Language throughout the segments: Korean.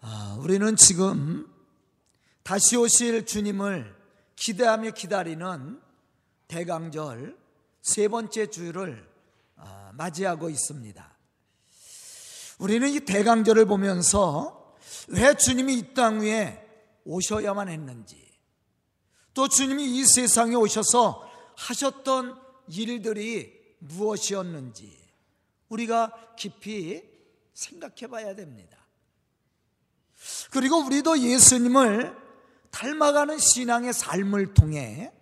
아, 우리는 지금 다시 오실 주님을 기대하며 기다리는 대강절 세 번째 주를 아, 맞이하고 있습니다. 우리는 이 대강절을 보면서 왜 주님이 이 땅 위에 오셔야만 했는지, 또 주님이 이 세상에 오셔서 하셨던 일들이 무엇이었는지 우리가 깊이 생각해 봐야 됩니다. 그리고 우리도 예수님을 닮아가는 신앙의 삶을 통해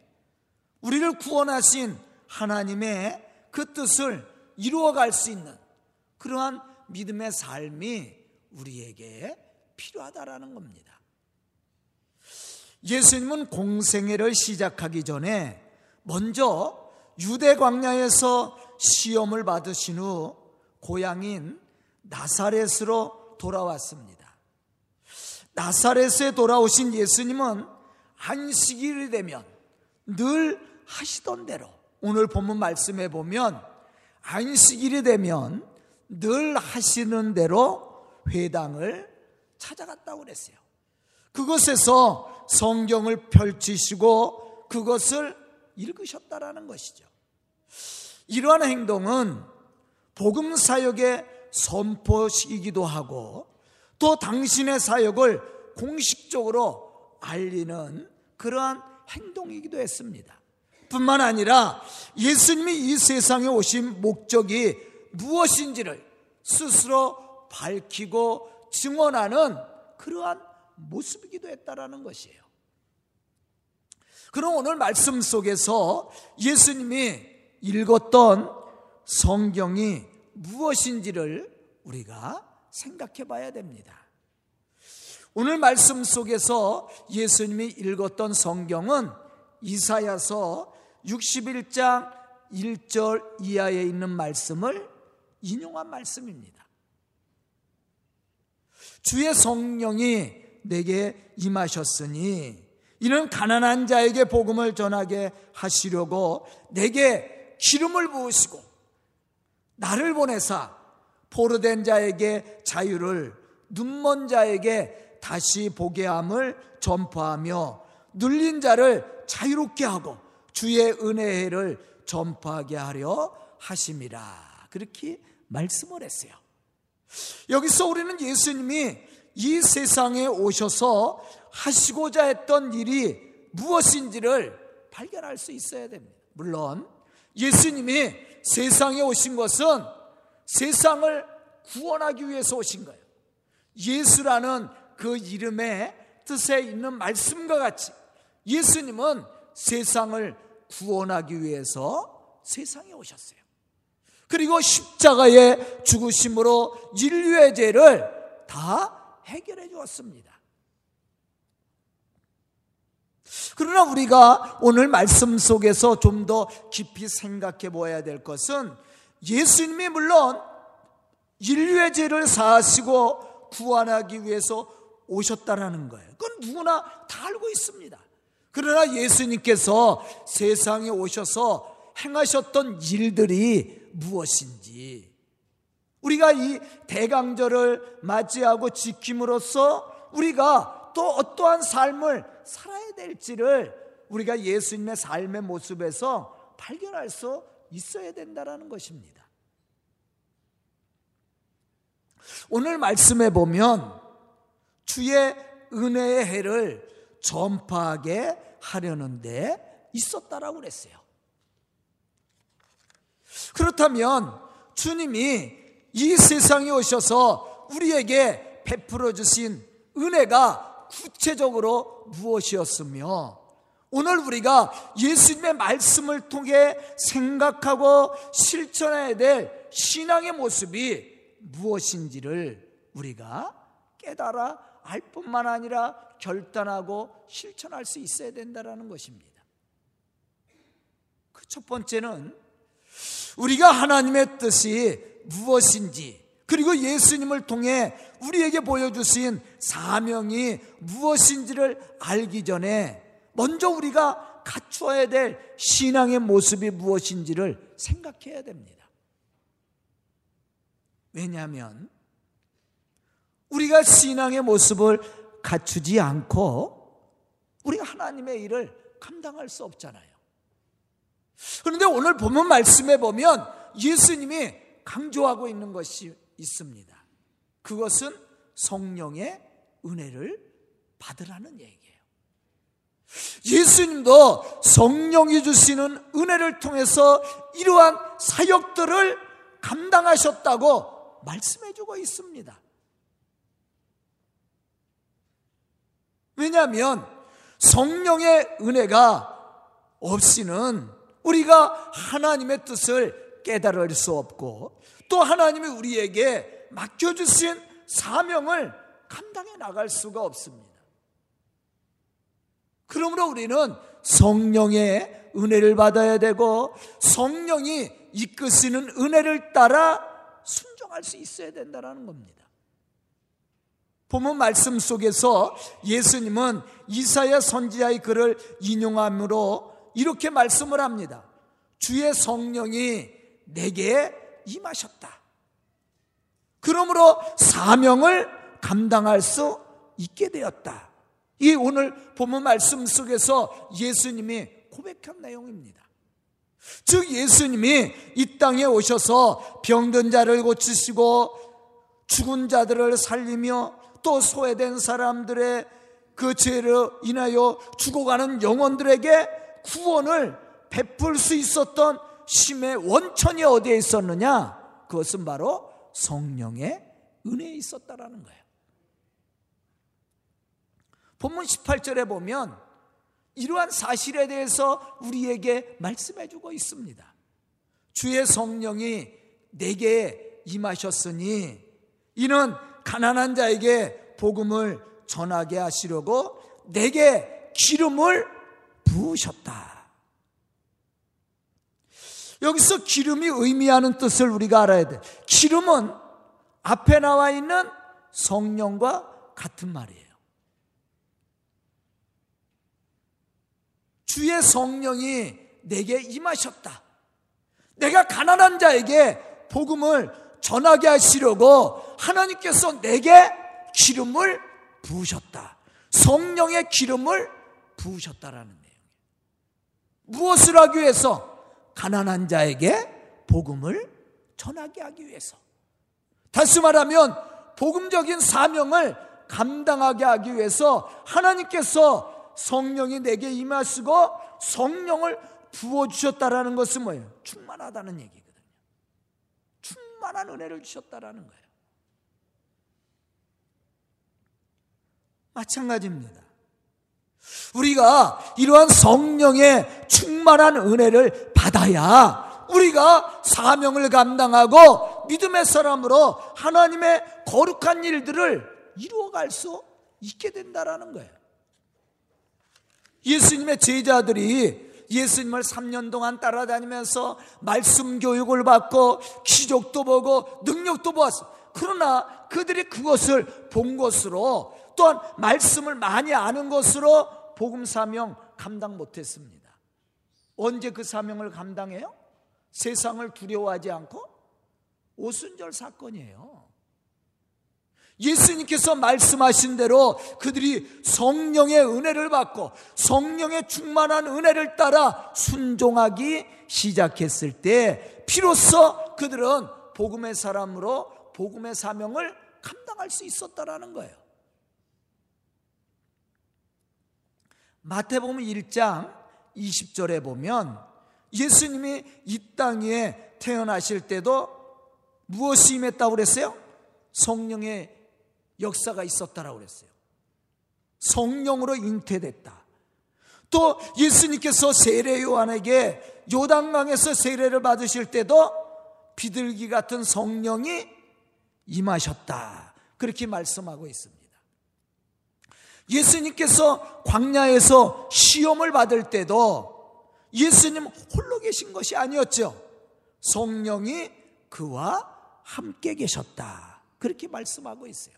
우리를 구원하신 하나님의 그 뜻을 이루어갈 수 있는 그러한 믿음의 삶이 우리에게 필요하다라는 겁니다. 예수님은 공생애를 시작하기 전에 먼저 유대 광야에서 시험을 받으신 후 고향인 나사렛으로 돌아왔습니다. 나사렛에 돌아오신 예수님은 안식일이 되면 늘 하시던 대로 오늘 본문 말씀에 보면 안식일이 되면 늘 하시는 대로 회당을 찾아갔다고 그랬어요. 그것에서 성경을 펼치시고 그것을 읽으셨다라는 것이죠. 이러한 행동은 복음 사역의 선포이기도 하고 또 당신의 사역을 공식적으로 알리는 그러한 행동이기도 했습니다. 뿐만 아니라 예수님이 이 세상에 오신 목적이 무엇인지를 스스로 밝히고 증언하는 그러한 모습이기도 했다라는 것이에요. 그럼 오늘 말씀 속에서 예수님이 읽었던 성경이 무엇인지를 우리가 생각해 봐야 됩니다. 오늘 말씀 속에서 예수님이 읽었던 성경은 이사야서 61장 1절 이하에 있는 말씀을 인용한 말씀입니다. 주의 성령이 내게 임하셨으니 이는 가난한 자에게 복음을 전하게 하시려고 내게 기름을 부으시고 나를 보내사 포로된 자에게 자유를 눈먼 자에게 다시 보게 함을 전파하며 눌린 자를 자유롭게 하고 주의 은혜를 전파하게 하려 하심이라 그렇게 말씀을 했어요. 여기서 우리는 예수님이 이 세상에 오셔서 하시고자 했던 일이 무엇인지를 발견할 수 있어야 됩니다. 물론 예수님이 세상에 오신 것은 세상을 구원하기 위해서 오신 거예요. 예수라는 그 이름의 뜻에 있는 말씀과 같이 예수님은 세상을 구원하기 위해서 세상에 오셨어요. 그리고 십자가의 죽으심으로 인류의 죄를 다 해결해 주었습니다. 그러나 우리가 오늘 말씀 속에서 좀 더 깊이 생각해 보아야 될 것은 예수님이 물론 인류의 죄를 사하시고 구원하기 위해서 오셨다라는 거예요. 그건 누구나 다 알고 있습니다. 그러나 예수님께서 세상에 오셔서 행하셨던 일들이 무엇인지 우리가 이 대강절을 맞이하고 지킴으로써 우리가 또 어떠한 삶을 살아야 될지를 우리가 예수님의 삶의 모습에서 발견할 수 있어야 된다는 것입니다. 오늘 말씀에 보면 주의 은혜의 해를 전파하게 하려는데 있었다라고 그랬어요. 그렇다면 주님이 이 세상에 오셔서 우리에게 베풀어 주신 은혜가 구체적으로 무엇이었으며 오늘 우리가 예수님의 말씀을 통해 생각하고 실천해야 될 신앙의 모습이 무엇인지를 우리가 깨달아 알 뿐만 아니라 결단하고 실천할 수 있어야 된다는 것입니다. 그 첫 번째는 우리가 하나님의 뜻이 무엇인지 그리고 예수님을 통해 우리에게 보여주신 사명이 무엇인지를 알기 전에 먼저 우리가 갖추어야 될 신앙의 모습이 무엇인지를 생각해야 됩니다. 왜냐하면 우리가 신앙의 모습을 갖추지 않고 우리가 하나님의 일을 감당할 수 없잖아요. 그런데 오늘 보면 말씀에 보면 예수님이 강조하고 있는 것이 있습니다. 그것은 성령의 은혜를 받으라는 얘기 예수님도 성령이 주시는 은혜를 통해서 이러한 사역들을 감당하셨다고 말씀해 주고 있습니다. 왜냐하면 성령의 은혜가 없이는 우리가 하나님의 뜻을 깨달을 수 없고 또 하나님이 우리에게 맡겨주신 사명을 감당해 나갈 수가 없습니다. 그러므로 우리는 성령의 은혜를 받아야 되고 성령이 이끄시는 은혜를 따라 순종할 수 있어야 된다는 겁니다. 보면 말씀 속에서 예수님은 이사야 선지자의 글을 인용함으로 이렇게 말씀을 합니다. 주의 성령이 내게 임하셨다. 그러므로 사명을 감당할 수 있게 되었다. 이 오늘 본문 말씀 속에서 예수님이 고백한 내용입니다. 즉 예수님이 이 땅에 오셔서 병든 자를 고치시고 죽은 자들을 살리며 또 소외된 사람들의 그 죄를 인하여 죽어가는 영혼들에게 구원을 베풀 수 있었던 심의 원천이 어디에 있었느냐? 그것은 바로 성령의 은혜에 있었다라는 거예요. 본문 18절에 보면 이러한 사실에 대해서 우리에게 말씀해 주고 있습니다. 주의 성령이 내게 임하셨으니 이는 가난한 자에게 복음을 전하게 하시려고 내게 기름을 부으셨다. 여기서 기름이 의미하는 뜻을 우리가 알아야 돼. 기름은 앞에 나와 있는 성령과 같은 말이에요. 주의 성령이 내게 임하셨다. 내가 가난한 자에게 복음을 전하게 하시려고 하나님께서 내게 기름을 부으셨다. 성령의 기름을 부으셨다라는 내용이에요. 무엇을 하기 위해서? 가난한 자에게 복음을 전하게 하기 위해서. 다시 말하면 복음적인 사명을 감당하게 하기 위해서 하나님께서 성령이 내게 임하시고 성령을 부어주셨다라는 것은 뭐예요? 충만하다는 얘기거든요. 충만한 은혜를 주셨다라는 거예요. 마찬가지입니다. 우리가 이러한 성령의 충만한 은혜를 받아야 우리가 사명을 감당하고 믿음의 사람으로 하나님의 거룩한 일들을 이루어갈 수 있게 된다라는 거예요. 예수님의 제자들이 예수님을 3년 동안 따라다니면서 말씀 교육을 받고 기적도 보고 능력도 보았어. 그러나 그들이 그것을 본 것으로 또한 말씀을 많이 아는 것으로 복음 사명 감당 못했습니다. 언제 그 사명을 감당해요? 세상을 두려워하지 않고 오순절 사건이에요. 예수님께서 말씀하신 대로 그들이 성령의 은혜를 받고 성령의 충만한 은혜를 따라 순종하기 시작했을 때 비로소 그들은 복음의 사람으로 복음의 사명을 감당할 수 있었다라는 거예요. 마태복음 1장 20절에 보면 예수님이 이 땅에 태어나실 때도 무엇이 임했다고 그랬어요? 성령의 역사가 있었다라고 그랬어요. 성령으로 잉태됐다. 또 예수님께서 세례 요한에게 요단강에서 세례를 받으실 때도 비둘기 같은 성령이 임하셨다. 그렇게 말씀하고 있습니다. 예수님께서 광야에서 시험을 받을 때도 예수님 홀로 계신 것이 아니었죠. 성령이 그와 함께 계셨다. 그렇게 말씀하고 있어요.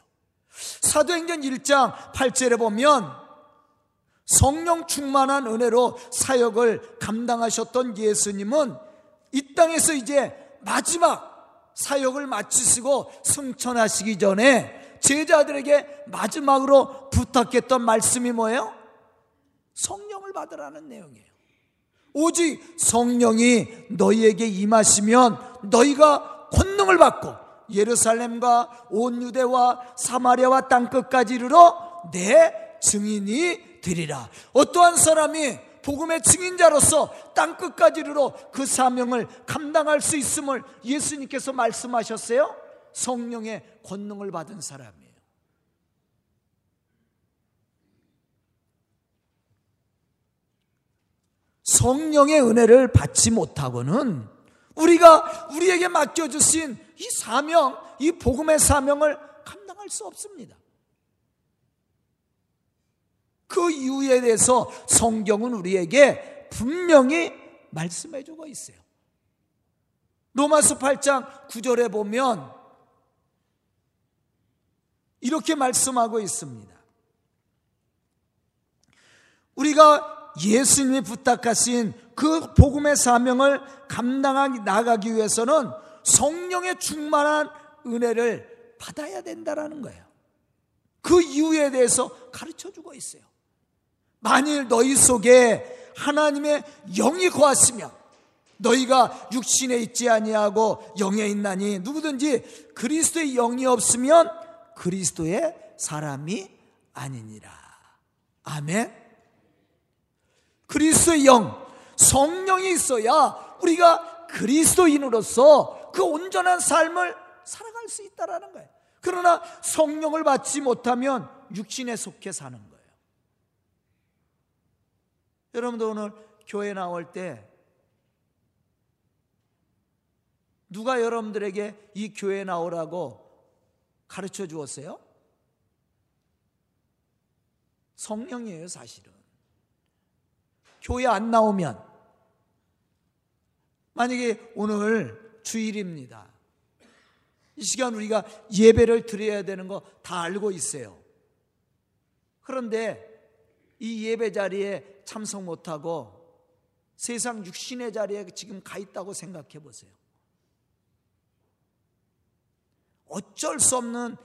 사도행전 1장 8절에 보면 성령 충만한 은혜로 사역을 감당하셨던 예수님은 이 땅에서 이제 마지막 사역을 마치시고 승천하시기 전에 제자들에게 마지막으로 부탁했던 말씀이 뭐예요? 성령을 받으라는 내용이에요. 오직 성령이 너희에게 임하시면 너희가 권능을 받고 예루살렘과 온 유대와 사마리아와 땅 끝까지 이르러 내 증인이 되리라. 어떠한 사람이 복음의 증인자로서 땅 끝까지 이르러 그 사명을 감당할 수 있음을 예수님께서 말씀하셨어요. 성령의 권능을 받은 사람이에요. 성령의 은혜를 받지 못하고는 우리가 우리에게 맡겨주신 이 사명, 이 복음의 사명을 감당할 수 없습니다. 그 이유에 대해서 성경은 우리에게 분명히 말씀해 주고 있어요. 로마서 8장 9절에 보면 이렇게 말씀하고 있습니다. 우리가 예수님이 부탁하신 그 복음의 사명을 감당하기 나가기 위해서는 성령의 충만한 은혜를 받아야 된다라는 거예요. 그 이유에 대해서 가르쳐 주고 있어요. 만일 너희 속에 하나님의 영이 거하시면 너희가 육신에 있지 아니하고 영에 있나니 누구든지 그리스도의 영이 없으면 그리스도의 사람이 아니니라. 아멘. 그리스도의 영, 성령이 있어야 우리가 그리스도인으로서 그 온전한 삶을 살아갈 수 있다라는 거예요. 그러나 성령을 받지 못하면 육신에 속해 사는 거예요. 여러분도 오늘 교회 나올 때 누가 여러분들에게 이 교회 나오라고 가르쳐 주었어요? 성령이에요, 사실은. 교회 안 나오면 만약에 오늘 주일입니다. 이 시간 우리가 예배를 드려야 되는 거 다 알고 있어요. 그런데 이 예배 자리에 참석 못하고 세상 육신의 자리에 지금 가 있다고 생각해 보세요. 어쩔 수 없는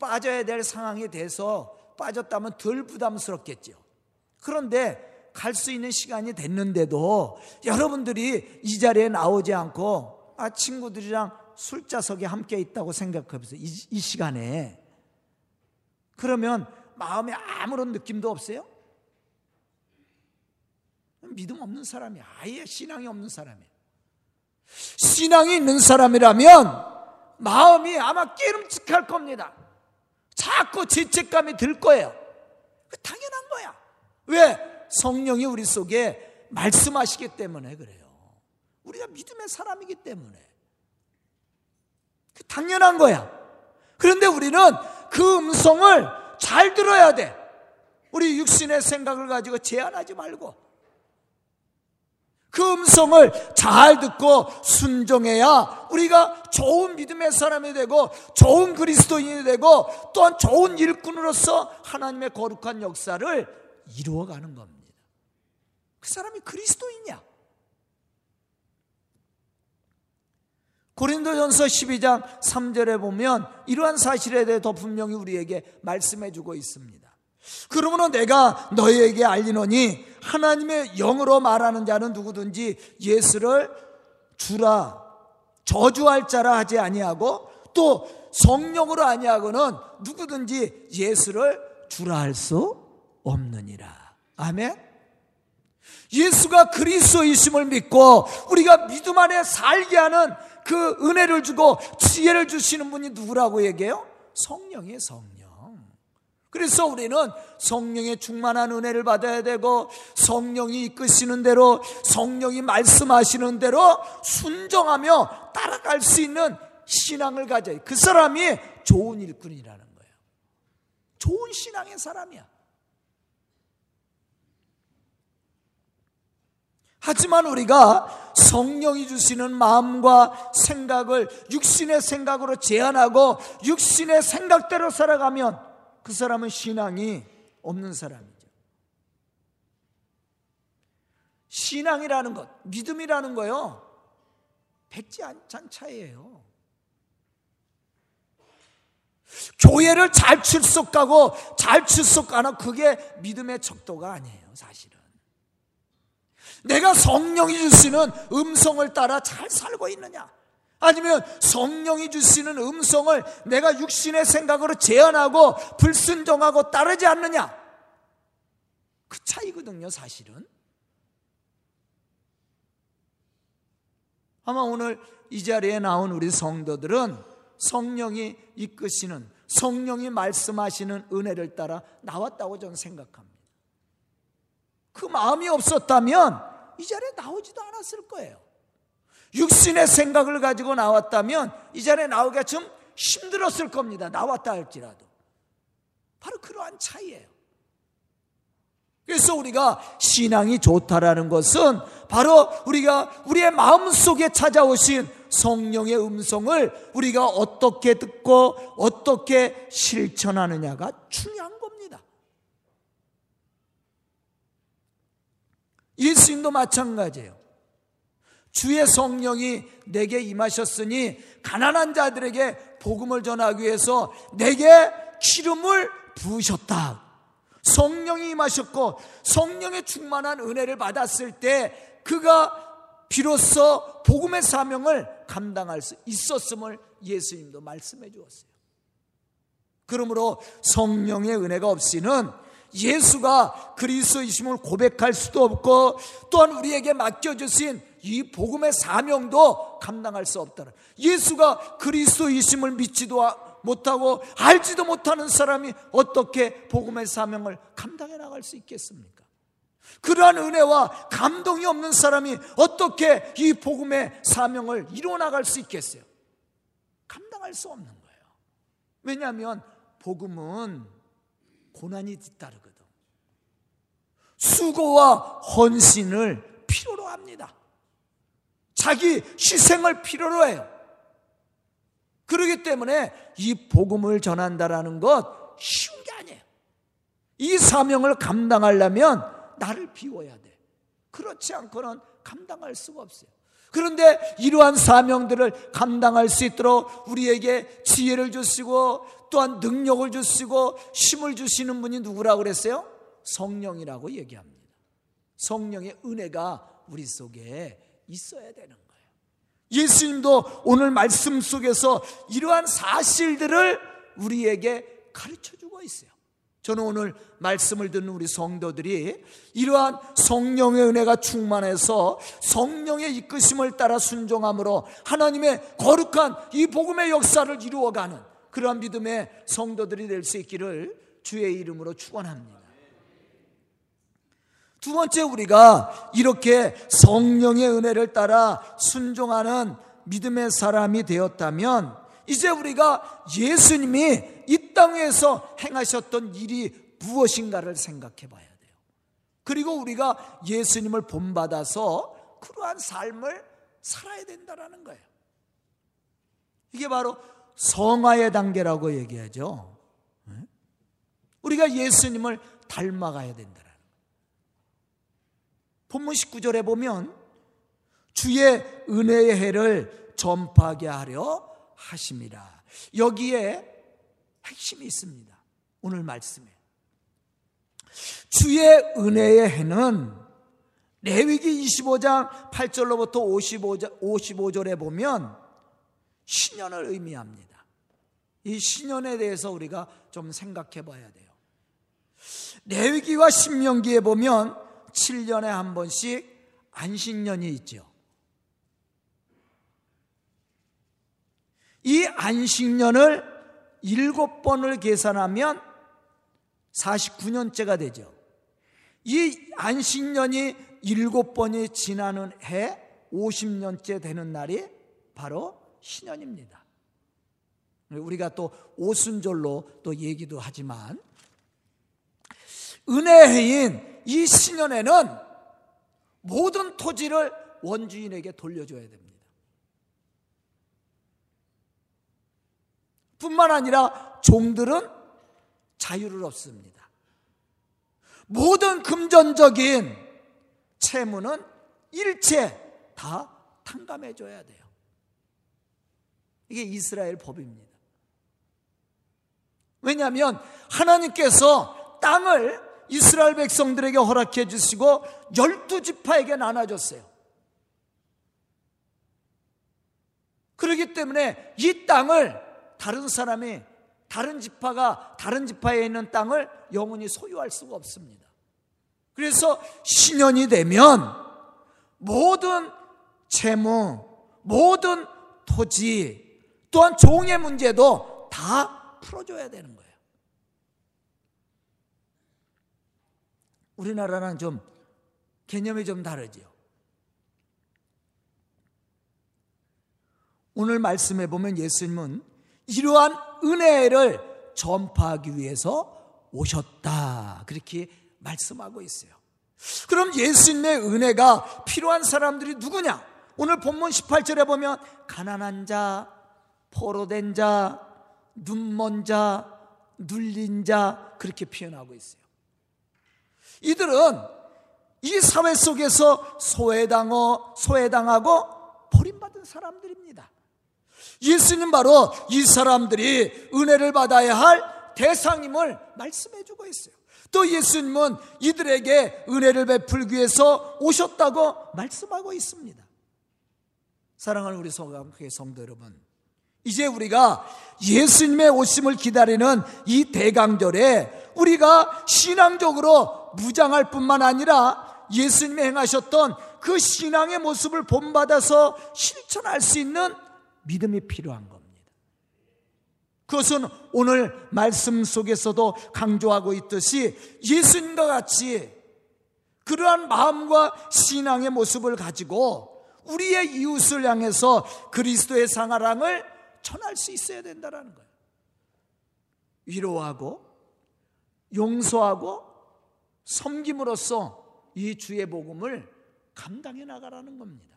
빠져야 될 상황이 돼서 빠졌다면 덜 부담스럽겠죠. 그런데 갈 수 있는 시간이 됐는데도 여러분들이 이 자리에 나오지 않고 아 친구들이랑 술자석에 함께 있다고 보세요. 이, 이 시간에 그러면 마음에 아무런 느낌도 없어요? 믿음 없는 사람이 아예 신앙이 없는 사람이에요. 신앙이 있는 사람이라면 마음이 아마 깨름직할 겁니다. 자꾸 죄책감이 들 거예요. 당연한 거야. 왜? 성령이 우리 속에 말씀하시기 때문에 그래요. 우리가 믿음의 사람이기 때문에. 당연한 거야. 그런데 우리는 그 음성을 잘 들어야 돼. 우리 육신의 생각을 가지고 제한하지 말고 그 음성을 잘 듣고 순종해야 우리가 좋은 믿음의 사람이 되고 좋은 그리스도인이 되고 또한 좋은 일꾼으로서 하나님의 거룩한 역사를 이루어가는 겁니다. 그 사람이 그리스도인이야. 고린도전서 12장 3절에 보면 이러한 사실에 대해 더 분명히 우리에게 말씀해 주고 있습니다. 그러므로 내가 너희에게 알리노니 하나님의 영으로 말하는 자는 누구든지 예수를 주라 저주할 자라 하지 아니하고 또 성령으로 아니하고는 누구든지 예수를 주라 할 수 없느니라. 아멘. 예수가 그리스도이심을 믿고 우리가 믿음 안에 살게 하는 그 은혜를 주고 지혜를 주시는 분이 누구라고 얘기해요? 성령의 성령. 그래서 우리는 성령의 충만한 은혜를 받아야 되고 성령이 이끄시는 대로 성령이 말씀하시는 대로 순종하며 따라갈 수 있는 신앙을 가져야 그 사람이 좋은 일꾼이라는 거예요. 좋은 신앙의 사람이야. 하지만 우리가 성령이 주시는 마음과 생각을 육신의 생각으로 제한하고 육신의 생각대로 살아가면 그 사람은 신앙이 없는 사람이죠. 신앙이라는 것, 믿음이라는 거요. 백지 않찬 차이예요. 교회를 잘 출석하고 잘 출석하는 그게 믿음의 척도가 아니에요, 사실은. 내가 성령이 주시는 음성을 따라 잘 살고 있느냐? 아니면 성령이 주시는 음성을 내가 육신의 생각으로 제한하고 불순종하고 따르지 않느냐? 그 차이거든요, 사실은. 아마 오늘 이 자리에 나온 우리 성도들은 성령이 이끄시는 성령이 말씀하시는 은혜를 따라 나왔다고 저는 생각합니다. 그 마음이 없었다면 이 자리에 나오지도 않았을 거예요. 육신의 생각을 가지고 나왔다면 이 자리에 나오기가 좀 힘들었을 겁니다. 나왔다 할지라도. 바로 그러한 차이예요. 그래서 우리가 신앙이 좋다라는 것은 바로 우리가 우리의 마음 속에 찾아오신 성령의 음성을 우리가 어떻게 듣고 어떻게 실천하느냐가 중요한 겁니다. 예수님도 마찬가지예요. 주의 성령이 내게 임하셨으니 가난한 자들에게 복음을 전하기 위해서 내게 기름을 부으셨다. 성령이 임하셨고 성령의 충만한 은혜를 받았을 때 그가 비로소 복음의 사명을 감당할 수 있었음을 예수님도 말씀해 주었어요. 그러므로 성령의 은혜가 없이는 예수가 그리스도이심을 고백할 수도 없고 또한 우리에게 맡겨주신 이 복음의 사명도 감당할 수 없다. 예수가 그리스도이심을 믿지도 못하고 알지도 못하는 사람이 어떻게 복음의 사명을 감당해 나갈 수 있겠습니까? 그러한 은혜와 감동이 없는 사람이 어떻게 이 복음의 사명을 이루어 나갈 수 있겠어요? 감당할 수 없는 거예요. 왜냐하면 복음은 고난이 뒤따르거든. 수고와 헌신을 필요로 합니다. 자기 희생을 필요로 해요. 그러기 때문에 이 복음을 전한다라는 것 쉬운 게 아니에요. 이 사명을 감당하려면 나를 비워야 돼. 그렇지 않고는 감당할 수가 없어요. 그런데 이러한 사명들을 감당할 수 있도록 우리에게 지혜를 주시고 또한 능력을 주시고 힘을 주시는 분이 누구라고 그랬어요? 성령이라고 얘기합니다. 성령의 은혜가 우리 속에 있어야 되는 거예요. 예수님도 오늘 말씀 속에서 이러한 사실들을 우리에게 가르쳐 주고 있어요. 저는 오늘 말씀을 듣는 우리 성도들이 이러한 성령의 은혜가 충만해서 성령의 이끄심을 따라 순종함으로 하나님의 거룩한 이 복음의 역사를 이루어가는 그러한 믿음의 성도들이 될 수 있기를 주의 이름으로 축원합니다. 두 번째 우리가 이렇게 성령의 은혜를 따라 순종하는 믿음의 사람이 되었다면 이제 우리가 예수님이 이 땅에서 행하셨던 일이 무엇인가를 생각해 봐야 돼요. 그리고 우리가 예수님을 본받아서 그러한 삶을 살아야 된다는 거예요. 이게 바로 성화의 단계라고 얘기하죠. 우리가 예수님을 닮아가야 된다. 본문 19절에 보면 주의 은혜의 해를 전파하게 하려 하심이라. 여기에 핵심이 있습니다. 오늘 말씀에. 주의 은혜의 해는 레위기 25장 8절로부터 55절, 55절에 보면 신년을 의미합니다. 이 신년에 대해서 우리가 좀 생각해 봐야 돼요. 레위기와 신명기에 보면 7년에 한 번씩 안식년이 있죠. 이 안식년을 일곱 번을 계산하면 49년째가 되죠. 이 안식년이 일곱 번이 지나는 해 50년째 되는 날이 바로 신년입니다. 우리가 또 오순절로 또 얘기도 하지만 은혜해인 이 신년에는 모든 토지를 원주인에게 돌려줘야 됩니다. 뿐만 아니라 종들은 자유를 얻습니다. 모든 금전적인 채무는 일체 다 탕감해 줘야 돼요. 이게 이스라엘 법입니다. 왜냐하면 하나님께서 땅을 이스라엘 백성들에게 허락해 주시고 열두 지파에게 나눠줬어요. 그렇기 때문에 이 땅을 다른 사람이 다른 지파가 다른 지파에 있는 땅을 영원히 소유할 수가 없습니다. 그래서 신년이 되면 모든 재무, 모든 토지, 또한 종의 문제도 다 풀어줘야 되는 거예요. 우리나라랑 좀 개념이 좀 다르지요. 오늘 말씀해 보면 예수님은 이러한 은혜를 전파하기 위해서 오셨다. 그렇게 말씀하고 있어요. 그럼 예수님의 은혜가 필요한 사람들이 누구냐? 오늘 본문 18절에 보면 가난한 자, 포로된 자, 눈먼 자, 눌린 자 그렇게 표현하고 있어요. 이들은 이 사회 속에서 소외당어, 소외당하고 버림받은 사람들입니다. 예수님 바로 이 사람들이 은혜를 받아야 할 대상임을 말씀해 주고 있어요. 또 예수님은 이들에게 은혜를 베풀기 위해서 오셨다고 말씀하고 있습니다. 사랑하는 우리 성도 여러분, 이제 우리가 예수님의 오심을 기다리는 이 대강절에 우리가 신앙적으로 무장할 뿐만 아니라 예수님이 행하셨던 그 신앙의 모습을 본받아서 실천할 수 있는 믿음이 필요한 겁니다. 그것은 오늘 말씀 속에서도 강조하고 있듯이 예수님과 같이 그러한 마음과 신앙의 모습을 가지고 우리의 이웃을 향해서 그리스도의 상하랑을 전할 수 있어야 된다는 거예요. 위로하고 용서하고 섬김으로써 이 주의 복음을 감당해 나가라는 겁니다.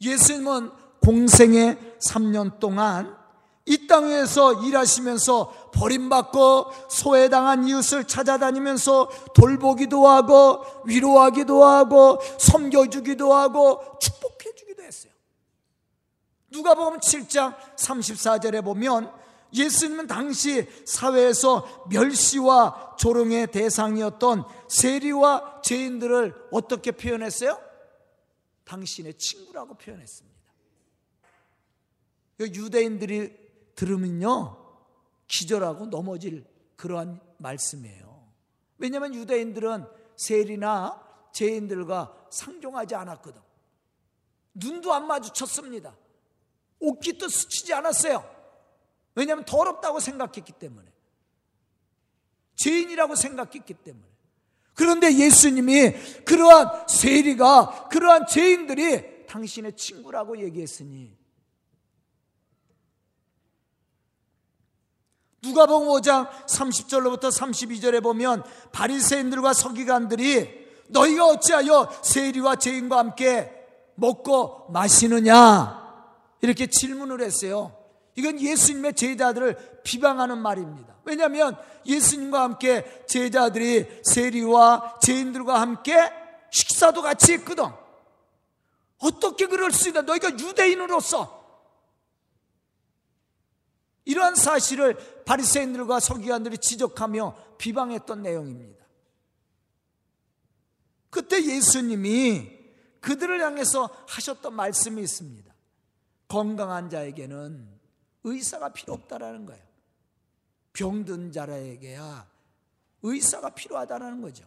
예수님은 공생의 3년 동안 이 땅에서 일하시면서 버림받고 소외당한 이웃을 찾아다니면서 돌보기도 하고 위로하기도 하고 섬겨주기도 하고. 누가 보면 7장 34절에 보면 예수님은 당시 사회에서 멸시와 조롱의 대상이었던 세리와 죄인들을 어떻게 표현했어요? 당신의 친구라고 표현했습니다. 유대인들이 들으면요, 기절하고 넘어질 그러한 말씀이에요. 왜냐하면 유대인들은 세리나 죄인들과 상종하지 않았거든. 눈도 안 마주쳤습니다. 옷깃도 스치지 않았어요. 왜냐하면 더럽다고 생각했기 때문에. 죄인이라고 생각했기 때문에. 그런데 예수님이 그러한 세리가, 그러한 죄인들이 당신의 친구라고 얘기했으니 누가복음 5장 30절로부터 32절에 보면 바리새인들과 서기관들이 너희가 어찌하여 세리와 죄인과 함께 먹고 마시느냐 이렇게 질문을 했어요. 이건 예수님의 제자들을 비방하는 말입니다. 왜냐하면 예수님과 함께 제자들이 세리와 죄인들과 함께 식사도 같이 했거든. 어떻게 그럴 수 있나? 너희가 유대인으로서 이러한 사실을 바리새인들과 서기관들이 지적하며 비방했던 내용입니다. 그때 예수님이 그들을 향해서 하셨던 말씀이 있습니다. 건강한 자에게는 의사가 필요 없다라는 거예요. 병든 자에게야 의사가 필요하다는 거죠.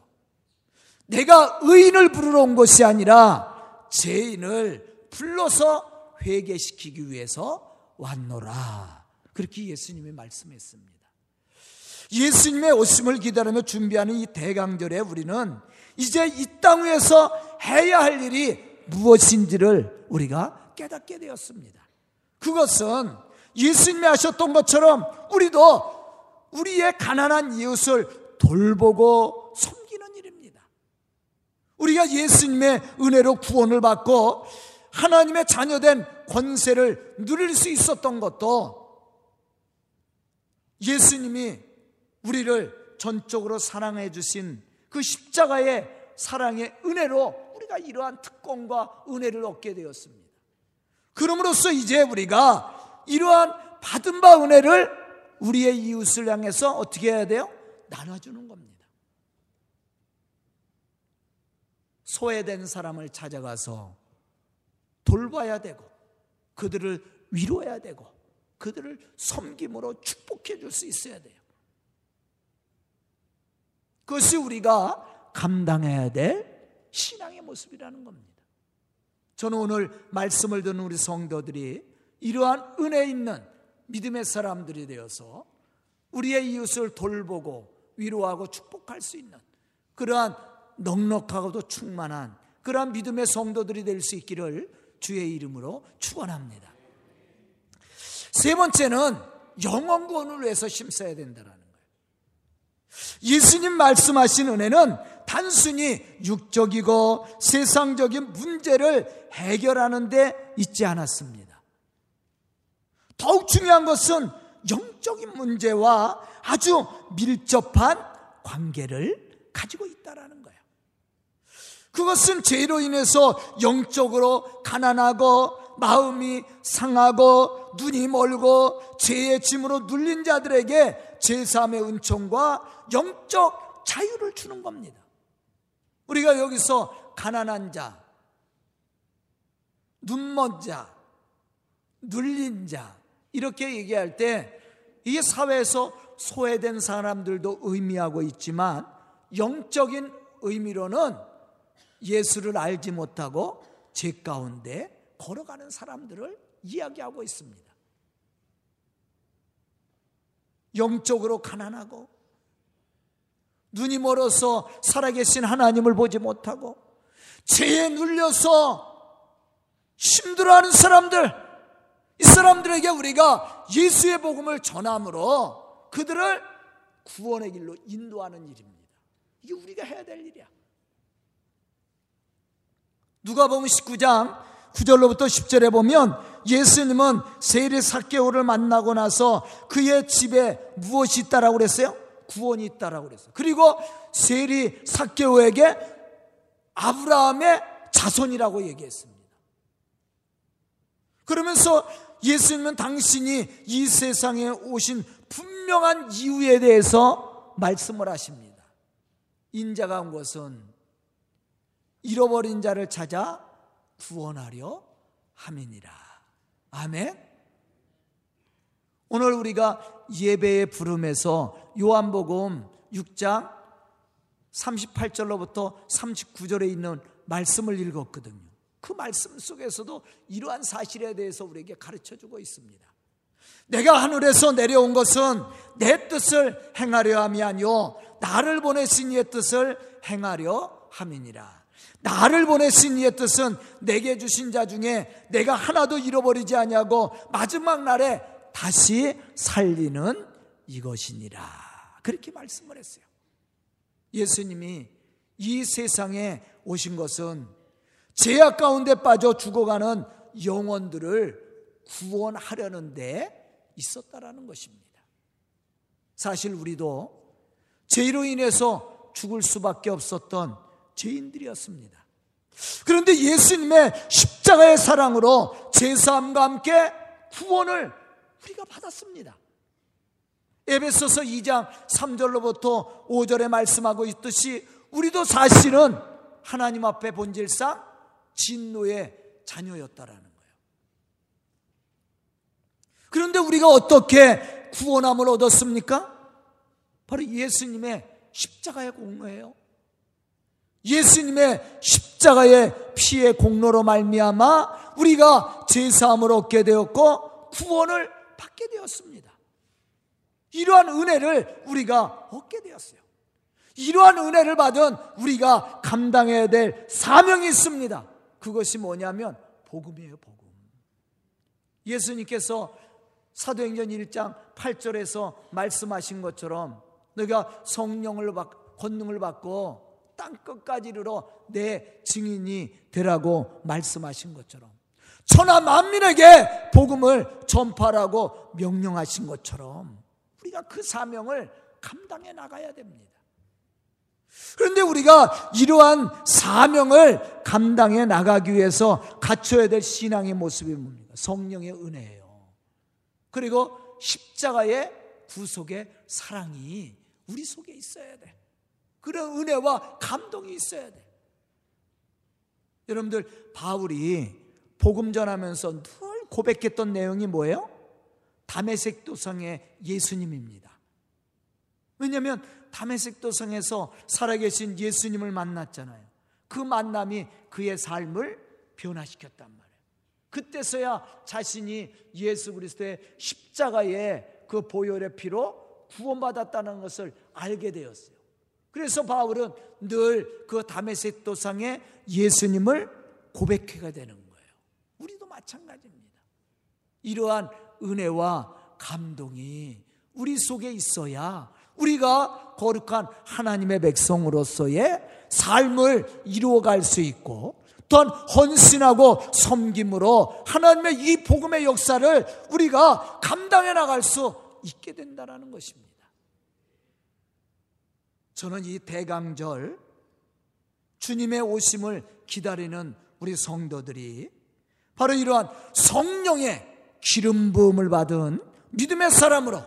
내가 의인을 부르러 온 것이 아니라 죄인을 불러서 회개시키기 위해서 왔노라. 그렇게 예수님이 말씀했습니다. 예수님의 오심을 기다리며 준비하는 이 대강절에 우리는 이제 이 땅 위에서 해야 할 일이 무엇인지를 우리가 깨닫게 되었습니다. 그것은 예수님이 하셨던 것처럼 우리도 우리의 가난한 이웃을 돌보고 섬기는 일입니다. 우리가 예수님의 은혜로 구원을 받고 하나님의 자녀된 권세를 누릴 수 있었던 것도 예수님이 우리를 전적으로 사랑해 주신 그 십자가의 사랑의 은혜로 우리가 이러한 특권과 은혜를 얻게 되었습니다. 그러므로써 이제 우리가 이러한 받은 바 은혜를 우리의 이웃을 향해서 어떻게 해야 돼요? 나눠주는 겁니다. 소외된 사람을 찾아가서 돌봐야 되고 그들을 위로해야 되고 그들을 섬김으로 축복해 줄 수 있어야 돼요. 그것이 우리가 감당해야 될 신앙의 모습이라는 겁니다. 저는 오늘 말씀을 듣는 우리 성도들이 이러한 은혜 있는 믿음의 사람들이 되어서 우리의 이웃을 돌보고 위로하고 축복할 수 있는 그러한 넉넉하고도 충만한 그러한 믿음의 성도들이 될 수 있기를 주의 이름으로 축원합니다. 세 번째는 영원권을 위해서 심어야 된다는 거예요. 예수님 말씀하신 은혜는 단순히 육적이고 세상적인 문제를 해결하는 데 있지 않았습니다. 더욱 중요한 것은 영적인 문제와 아주 밀접한 관계를 가지고 있다라는 거예요. 그것은 죄로 인해서 영적으로 가난하고 마음이 상하고 눈이 멀고 죄의 짐으로 눌린 자들에게 제3의 은총과 영적 자유를 주는 겁니다. 우리가 여기서 가난한 자, 눈먼 자, 눌린 자, 이렇게 얘기할 때 이게 사회에서 소외된 사람들도 의미하고 있지만 영적인 의미로는 예수를 알지 못하고 죄 가운데 걸어가는 사람들을 이야기하고 있습니다. 영적으로 가난하고 눈이 멀어서 살아계신 하나님을 보지 못하고 죄에 눌려서 힘들어하는 사람들 이 사람들에게 우리가 예수의 복음을 전함으로 그들을 구원의 길로 인도하는 일입니다. 이게 우리가 해야 될 일이야. 누가 보면 19장 9절로부터 10절에 보면 예수님은 세리 사개오를 만나고 나서 그의 집에 무엇이 있다라고 그랬어요? 구원이 있다라고 그랬어요. 그리고 세리 사개오에게 아브라함의 자손이라고 얘기했습니다. 그러면서 예수님은 당신이 이 세상에 오신 분명한 이유에 대해서 말씀을 하십니다. 인자가 온 것은 잃어버린 자를 찾아 구원하려 함이니라. 아멘. 오늘 우리가 예배의 부름에서 요한복음 6장 38절로부터 39절에 있는 말씀을 읽었거든요. 그 말씀 속에서도 이러한 사실에 대해서 우리에게 가르쳐 주고 있습니다. 내가 하늘에서 내려온 것은 내 뜻을 행하려 함이 아니요 나를 보내신 이의 뜻을 행하려 함이니라. 나를 보내신 이의 뜻은 내게 주신 자 중에 내가 하나도 잃어버리지 아니하고 마지막 날에 다시 살리는 이것이니라. 그렇게 말씀을 했어요. 예수님이 이 세상에 오신 것은 죄악 가운데 빠져 죽어가는 영혼들을 구원하려는 데 있었다라는 것입니다. 사실 우리도 죄로 인해서 죽을 수밖에 없었던 죄인들이었습니다. 그런데 예수님의 십자가의 사랑으로 제사함과 함께 구원을 우리가 받았습니다. 에베소서 2장 3절로부터 5절에 말씀하고 있듯이 우리도 사실은 하나님 앞에 본질상 진노의 자녀였다라는 거예요. 그런데 우리가 어떻게 구원함을 얻었습니까? 바로 예수님의 십자가의 공로예요. 예수님의 십자가의 피의 공로로 말미암아 우리가 제사함을 얻게 되었고 구원을 받게 되었습니다. 이러한 은혜를 우리가 얻게 되었어요. 이러한 은혜를 받은 우리가 감당해야 될 사명이 있습니다. 그것이 뭐냐면 복음이에요, 복음. 예수님께서 사도행전 1장 8절에서 말씀하신 것처럼 너희가 성령을 받, 권능을 받고 땅 끝까지 이르러 내 증인이 되라고 말씀하신 것처럼 천하 만민에게 복음을 전파라고 명령하신 것처럼 우리가 그 사명을 감당해 나가야 됩니다. 그런데 우리가 이러한 사명을 감당해 나가기 위해서 갖춰야 될 신앙의 모습이 뭡니까? 성령의 은혜예요. 그리고 십자가의 구속의 사랑이 우리 속에 있어야 돼. 그런 은혜와 감동이 있어야 돼. 여러분들 바울이 복음 전하면서 늘 고백했던 내용이 뭐예요? 담에색 도성의 예수님입니다. 왜냐하면 담에색 도성에서 살아계신 예수님을 만났잖아요. 그 만남이 그의 삶을 변화시켰단 말이에요. 그때서야 자신이 예수 그리스도의 십자가의 그 보혈의 피로 구원받았다는 것을 알게 되었어요. 그래서 바울은 늘 그 담에색 도상에 예수님을 고백해가 되는 거예요. 마찬가지입니다. 이러한 은혜와 감동이 우리 속에 있어야 우리가 거룩한 하나님의 백성으로서의 삶을 이루어갈 수 있고 또한 헌신하고 섬김으로 하나님의 이 복음의 역사를 우리가 감당해 나갈 수 있게 된다는 것입니다. 저는 이 대강절 주님의 오심을 기다리는 우리 성도들이 바로 이러한 성령의 기름 부음을 받은 믿음의 사람으로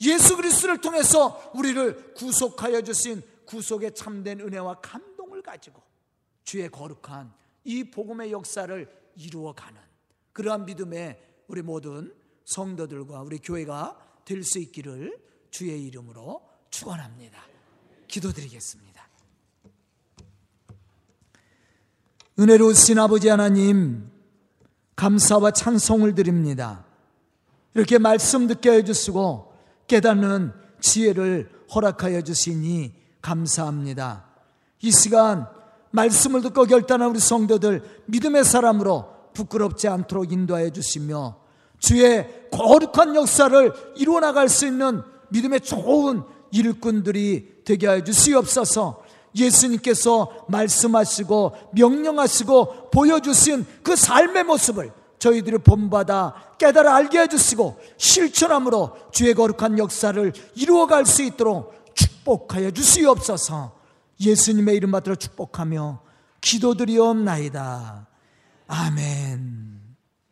예수 그리스도를 통해서 우리를 구속하여 주신 구속의 참된 은혜와 감동을 가지고 주의 거룩한 이 복음의 역사를 이루어가는 그러한 믿음의 우리 모든 성도들과 우리 교회가 될 수 있기를 주의 이름으로 축원합니다. 기도드리겠습니다. 은혜로우신 아버지 하나님 감사와 찬송을 드립니다. 이렇게 말씀 듣게 해주시고 깨닫는 지혜를 허락하여 주시니 감사합니다. 이 시간 말씀을 듣고 결단한 우리 성도들 믿음의 사람으로 부끄럽지 않도록 인도하여 주시며 주의 거룩한 역사를 이루어 나갈 수 있는 믿음의 좋은 일꾼들이 되게 하여 주시옵소서 예수님께서 말씀하시고 명령하시고 보여주신 그 삶의 모습을 저희들이 본받아 깨달아 알게 해주시고 실천함으로 주의 거룩한 역사를 이루어갈 수 있도록 축복하여 주시옵소서 예수님의 이름 받들어 축복하며 기도드리옵나이다. 아멘.